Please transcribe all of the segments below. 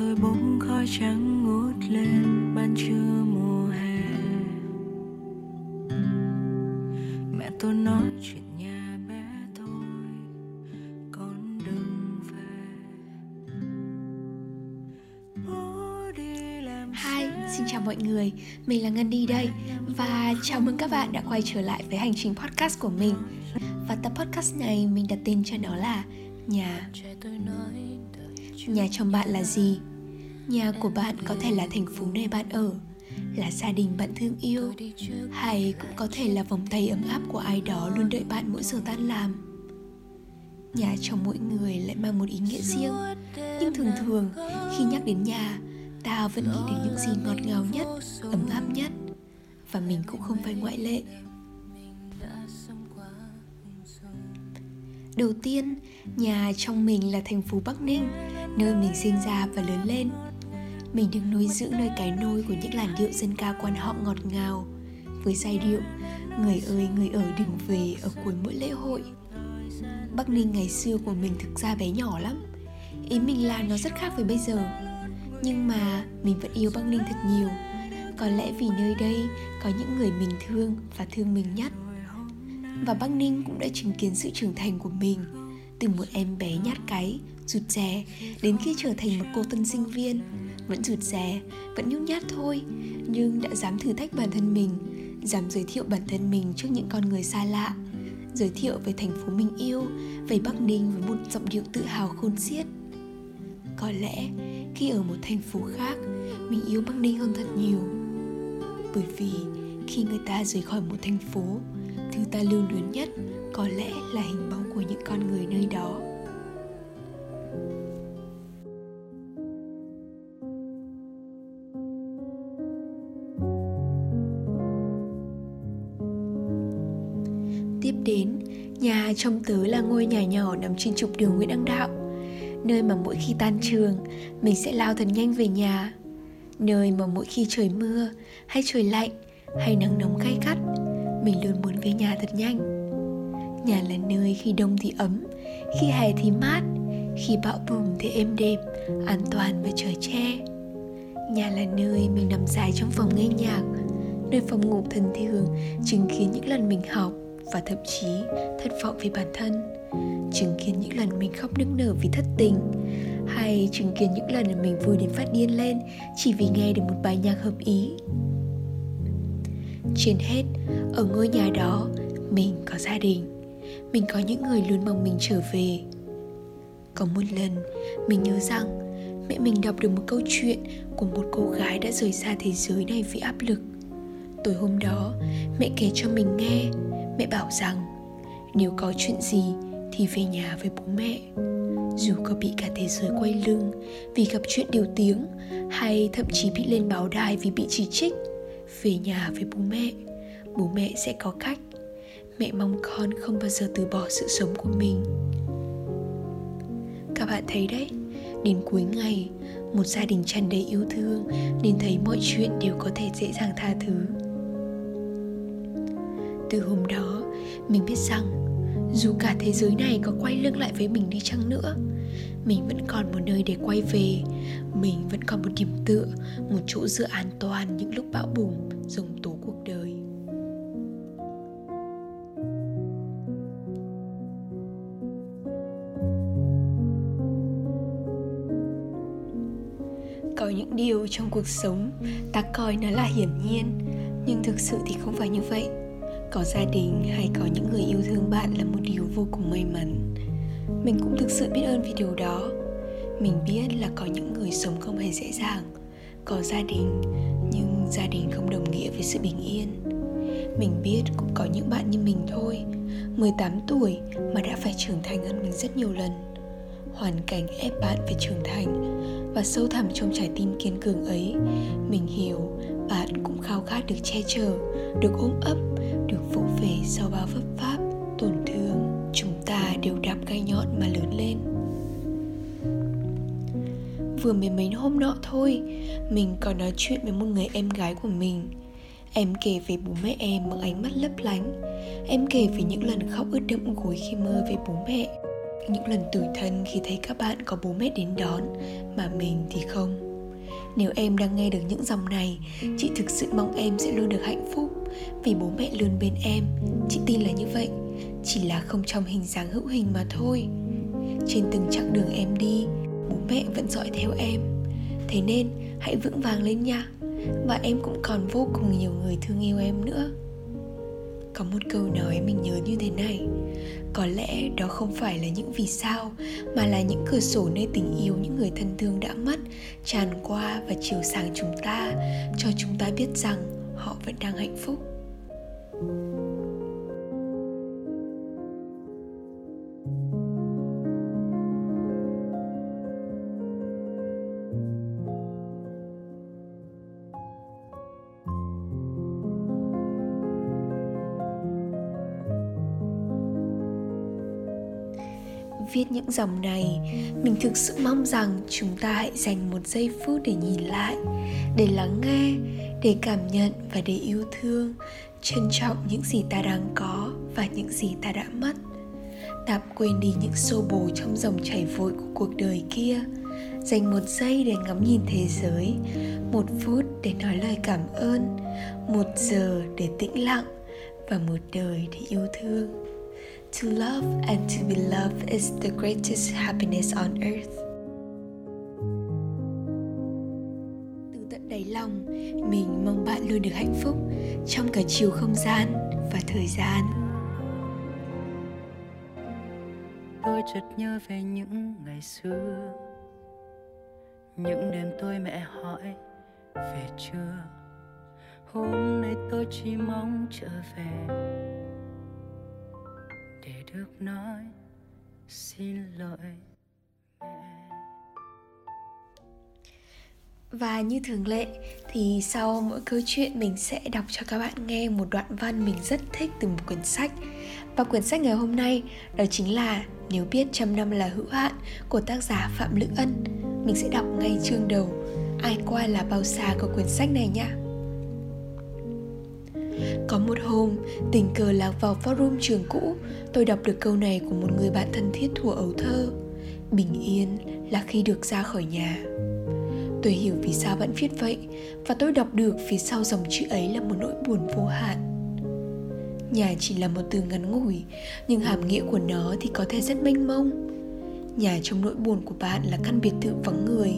tôi bỗng khói trắng ngút lên ban trưa mùa hè. Mẹ tôi nói chuyện nhà bé thôi con đừng về. Hi, xin chào mọi người, mình là Ngân đi đây. Và chào mừng các bạn đã quay trở lại với hành trình podcast của mình. Và tập podcast này mình đặt tên cho nó là Nhà Nhà trong bạn là gì? Nhà của bạn có thể là thành phố nơi bạn ở Là gia đình bạn thương yêu Hay cũng có thể là vòng tay ấm áp của ai đó luôn đợi bạn mỗi giờ tan làm. Nhà trong mỗi người lại mang một ý nghĩa riêng Nhưng thường thường khi nhắc đến nhà Ta vẫn nghĩ đến những gì ngọt ngào nhất, ấm áp nhất Và mình cũng không phải ngoại lệ. Đầu tiên, nhà trong mình là thành phố Bắc Ninh Nơi mình sinh ra và lớn lên. Mình được nuôi dưỡng nơi cái nôi của những làn điệu dân ca quan họ ngọt ngào. Với giai điệu Người ơi người ở đừng về ở cuối mỗi lễ hội. Bắc Ninh ngày xưa của mình thực ra bé nhỏ lắm. Ý mình là nó rất khác với bây giờ. Nhưng mà mình vẫn yêu Bắc Ninh thật nhiều. Có lẽ vì nơi đây có những người mình thương và thương mình nhất. Và Bắc Ninh cũng đã chứng kiến sự trưởng thành của mình. Từ một em bé nhát cái, rụt rè đến khi trở thành một cô tân sinh viên vẫn rụt rè, vẫn nhút nhát thôi nhưng đã dám thử thách bản thân mình dám giới thiệu bản thân mình trước những con người xa lạ giới thiệu về thành phố mình yêu về Bắc Ninh với một giọng điệu tự hào khôn xiết. Có lẽ khi ở một thành phố khác mình yêu Bắc Ninh hơn thật nhiều. Bởi vì khi người ta rời khỏi một thành phố thứ ta lưu luyến nhất có lẽ là hình bóng của những con người nơi đó. Trong tớ là ngôi nhà nhỏ nằm trên trục đường nguyễn đăng đạo. Nơi mà mỗi khi tan trường, mình sẽ lao thật nhanh về nhà. Nơi mà mỗi khi trời mưa, hay trời lạnh, hay nắng nóng gay gắt, mình luôn muốn về nhà thật nhanh. Nhà là nơi khi đông thì ấm, khi hè thì mát, khi bão bùng thì êm đềm, an toàn và trời che. Nhà là nơi mình nằm dài trong phòng nghe nhạc, nơi phòng ngủ thân thường chứng kiến những lần mình học và thậm chí thất vọng về bản thân. Chứng kiến những lần mình khóc nức nở vì thất tình, hay chứng kiến những lần mình vui đến phát điên lên chỉ vì nghe được một bài nhạc hợp ý. Trên hết, ở ngôi nhà đó, mình có gia đình. Mình có những người luôn mong mình trở về. Có một lần, mình nhớ rằng mẹ mình đọc được một câu chuyện của một cô gái đã rời xa thế giới này vì áp lực. Tối hôm đó, mẹ kể cho mình nghe mẹ bảo rằng, nếu có chuyện gì thì về nhà với bố mẹ. Dù có bị cả thế giới quay lưng vì gặp chuyện điều tiếng hay thậm chí bị lên báo đài vì bị chỉ trích, về nhà với bố mẹ bố mẹ sẽ có cách. Mẹ mong con không bao giờ từ bỏ sự sống của mình. Các bạn thấy đấy, đến cuối ngày, một gia đình tràn đầy yêu thương nên thấy mọi chuyện đều có thể dễ dàng tha thứ từ hôm đó, mình biết rằng, dù cả thế giới này có quay lưng lại với mình đi chăng nữa, mình vẫn còn một nơi để quay về. Mình vẫn còn một điểm tựa, một chỗ dựa an toàn những lúc bão bùng rồng tố cuộc đời. Có những điều trong cuộc sống ta coi nó là hiển nhiên, nhưng thực sự thì không phải như vậy có gia đình hay có những người yêu thương bạn là một điều vô cùng may mắn. Mình cũng thực sự biết ơn vì điều đó. Mình biết là có những người sống không hề dễ dàng, có gia đình, nhưng gia đình không đồng nghĩa với sự bình yên. Mình biết cũng có những bạn như mình thôi 18 tuổi mà đã phải trưởng thành hơn mình rất nhiều lần. Hoàn cảnh ép bạn phải trưởng thành và sâu thẳm trong trái tim kiên cường ấy, mình hiểu bạn cũng khao khát được che chở, được ôm ấp được vỗ về sau bao vấp pháp tổn thương, chúng ta đều đạp gai nhọn mà lớn lên. Vừa mới mấy hôm nọ thôi, mình còn nói chuyện với một người em gái của mình. Em kể về bố mẹ em bằng ánh mắt lấp lánh. Em kể về những lần khóc ướt đẫm gối khi mơ về bố mẹ. Những lần tủi thân khi thấy các bạn có bố mẹ đến đón, mà mình thì không. Nếu em đang nghe được những dòng này, chị thực sự mong em sẽ luôn được hạnh phúc vì bố mẹ luôn bên em. Chị tin là như vậy, chỉ là không trong hình dáng hữu hình mà thôi. Trên từng chặng đường em đi, bố mẹ vẫn dõi theo em. Thế nên, hãy vững vàng lên nha, và em cũng còn vô cùng nhiều người thương yêu em nữa. Có một câu nói mình nhớ như thế này, có lẽ đó không phải là những vì sao, mà là những cửa sổ nơi tình yêu những người thân thương đã mất, tràn qua và chiều sáng chúng ta, cho chúng ta biết rằng họ vẫn đang hạnh phúc. Viết những dòng này, mình thực sự mong rằng chúng ta hãy dành một giây phút để nhìn lại, để lắng nghe để cảm nhận và để yêu thương, trân trọng những gì ta đang có và những gì ta đã mất. Tạm quên đi những xô bồ trong dòng chảy vội của cuộc đời kia. Dành một giây để ngắm nhìn thế giới, một phút để nói lời cảm ơn, một giờ để tĩnh lặng và một đời để yêu thương. To love and to be loved is the greatest happiness on earth. Mình mong bạn luôn được hạnh phúc trong cả chiều không gian và thời gian. Tôi chợt nhớ về những ngày xưa, Những đêm tôi mẹ hỏi về chưa Hôm nay tôi chỉ mong trở về để được nói xin lỗi và như thường lệ thì sau mỗi câu chuyện mình sẽ đọc cho các bạn nghe một đoạn văn mình rất thích từ một quyển sách và quyển sách ngày hôm nay đó chính là Nếu biết trăm năm là hữu hạn của tác giả Phạm Lữ Ân Mình sẽ đọc ngay chương đầu Ai qua là bao xa của quyển sách này nhé có một hôm, tình cờ lạc vào forum trường cũ, tôi đọc được câu này của một người bạn thân thiết thuở ấu thơ. Bình yên là khi được ra khỏi nhà. Tôi hiểu vì sao bạn viết vậy và tôi đọc được phía sau dòng chữ ấy là một nỗi buồn vô hạn. Nhà chỉ là một từ ngắn ngủi, nhưng hàm nghĩa của nó thì có thể rất mênh mông. Nhà trong nỗi buồn của bạn là căn biệt thự vắng người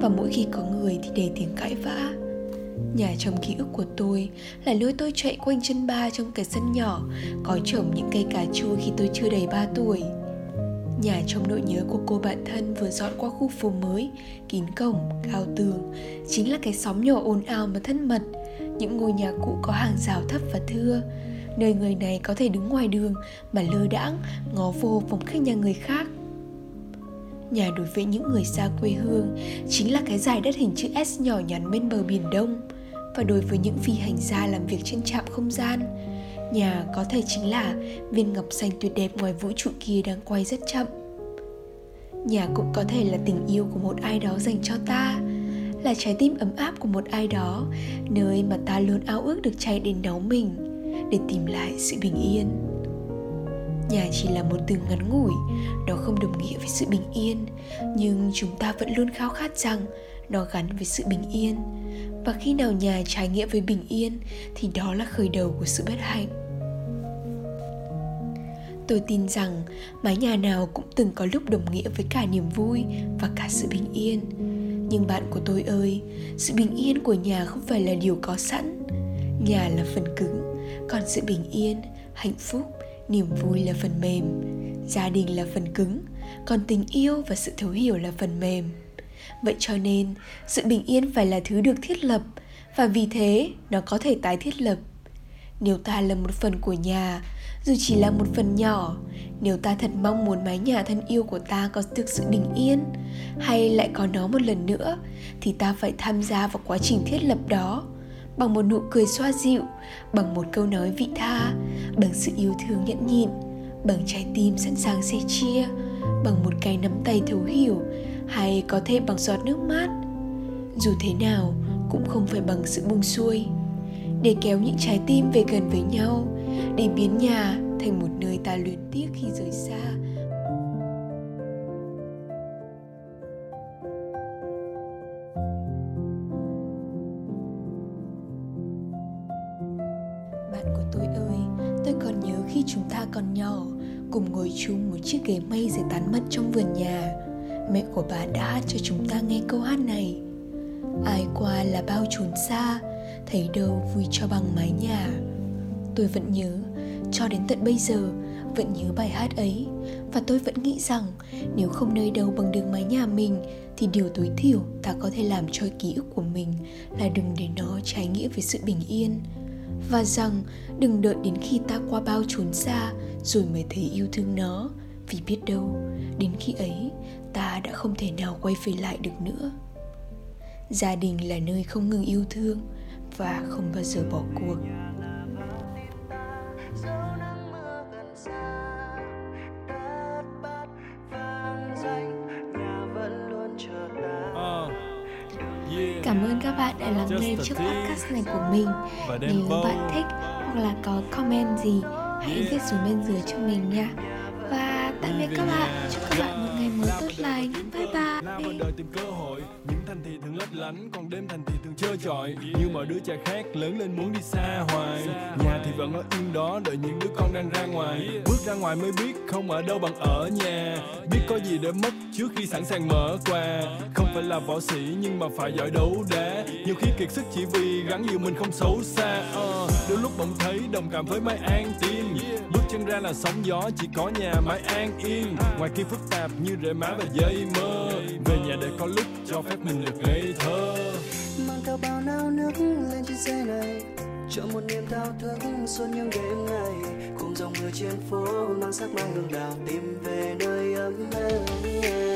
và mỗi khi có người thì đầy tiếng cãi vã Nhà trong ký ức của tôi là nơi tôi chạy quanh chân ba trong cái sân nhỏ có trồng những cây cà chua khi tôi chưa đầy 3 tuổi. Nhà trong nỗi nhớ của cô bạn thân vừa dọn qua khu phố mới, kín cổng, cao tường, chính là cái xóm nhỏ ồn ào mà thân mật, những ngôi nhà cũ có hàng rào thấp và thưa, nơi người này có thể đứng ngoài đường mà lơ đãng ngó vô phòng khách nhà người khác. Nhà đối với những người xa quê hương chính là cái dài đất hình chữ S nhỏ nhắn bên bờ biển Đông. Và đối với những phi hành gia làm việc trên trạm không gian, nhà có thể chính là viên ngọc xanh tuyệt đẹp ngoài vũ trụ kia đang quay rất chậm. Nhà cũng có thể là tình yêu của một ai đó dành cho ta, là trái tim ấm áp của một ai đó, nơi mà ta luôn ao ước được chạy đến nấu mình để tìm lại sự bình yên nhà chỉ là một từ ngắn ngủi nó không đồng nghĩa với sự bình yên nhưng chúng ta vẫn luôn khao khát rằng nó gắn với sự bình yên và khi nào nhà trái nghĩa với bình yên, thì đó là khởi đầu của sự bất hạnh. Tôi tin rằng mái nhà nào cũng từng có lúc đồng nghĩa với cả niềm vui và cả sự bình yên. Nhưng bạn của tôi ơi, sự bình yên của nhà không phải là điều có sẵn. Nhà là phần cứng, còn sự bình yên, hạnh phúc, niềm vui là phần mềm. Gia đình là phần cứng, còn tình yêu và sự thấu hiểu là phần mềm vậy cho nên, sự bình yên phải là thứ được thiết lập, và vì thế, nó có thể tái thiết lập. Nếu ta là một phần của nhà, dù chỉ là một phần nhỏ, nếu ta thật mong muốn mái nhà thân yêu của ta có thực sự bình yên, hay lại có nó một lần nữa, thì ta phải tham gia vào quá trình thiết lập đó, bằng một nụ cười xoa dịu, bằng một câu nói vị tha, bằng sự yêu thương nhẫn nhịn, bằng trái tim sẵn sàng sẻ chia, bằng một cái nắm tay thấu hiểu hay có thể bằng giọt nước mát. Dù thế nào, cũng không phải bằng sự buông xuôi. Để kéo những trái tim về gần với nhau, để biến nhà thành một nơi ta luyến tiếc khi rời xa. Bạn của tôi ơi, tôi còn nhớ khi chúng ta còn nhỏ, cùng ngồi chung một chiếc ghế mây dưới tán mật trong vườn nhà mẹ của bà đã hát cho chúng ta nghe câu hát này. Ai qua là bao trốn xa thấy đâu vui cho bằng mái nhà. Tôi vẫn nhớ, cho đến tận bây giờ, vẫn nhớ bài hát ấy. Và tôi vẫn nghĩ rằng, nếu không nơi đâu bằng đường mái nhà mình, thì điều tối thiểu ta có thể làm cho ký ức của mình là đừng để nó trái nghĩa với sự bình yên. Và rằng, đừng đợi đến khi ta qua bao trốn xa rồi mới thấy yêu thương nó vì biết đâu đến khi ấy ta đã không thể nào quay về lại được nữa. Gia đình là nơi không ngừng yêu thương và không bao giờ bỏ cuộc. Cảm ơn các bạn đã lắng nghe chiếc podcast này của mình. Nếu bạn thích hoặc là có comment gì Hãy viết xuống bên dưới cho mình nha tạm biệt các bạn Chúc các bạn một ngày mới tốt lành. Bye bye. Thành thị thường lấp lánh còn đêm thành thị thường chơi chọi như mọi đứa trẻ khác lớn lên muốn đi xa hoài. Nhà thì vẫn ở yên đó đợi những đứa con đang ra ngoài. Bước ra ngoài mới biết không ở đâu bằng ở nhà. Biết có gì để mất trước khi sẵn sàng mở quà. Không phải là võ sĩ nhưng mà phải giỏi đấu đá. Nhiều khi kiệt sức chỉ vì gắn nhiều mình không xấu xa. Uh, đôi lúc bỗng thấy đồng cảm với mai an tim sinh ra là sóng gió chỉ có nhà mái an yên. Ngoài kia phức tạp như rễ má và dây mơ. Về nhà để có lúc cho phép mình được ngây thơ. Mang theo bao nao nước lên trên xe này. Cho một niềm thao thức suốt những đêm ngày. Cùng dòng người trên phố mang sắc mai hương đào tìm về nơi ấm êm.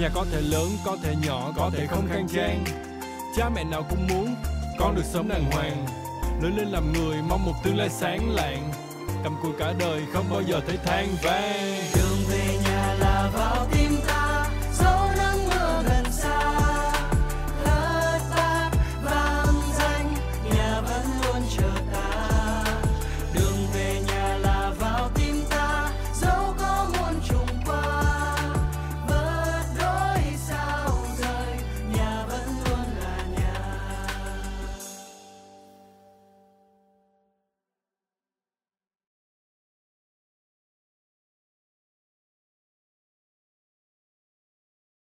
nhà có thể lớn có thể nhỏ có thể không khang trang. cha mẹ nào cũng muốn con được sống đàng hoàng. Lớn lên làm người mong một tương lai sáng lạng. Cầm cùi cả đời không bao giờ thấy than vang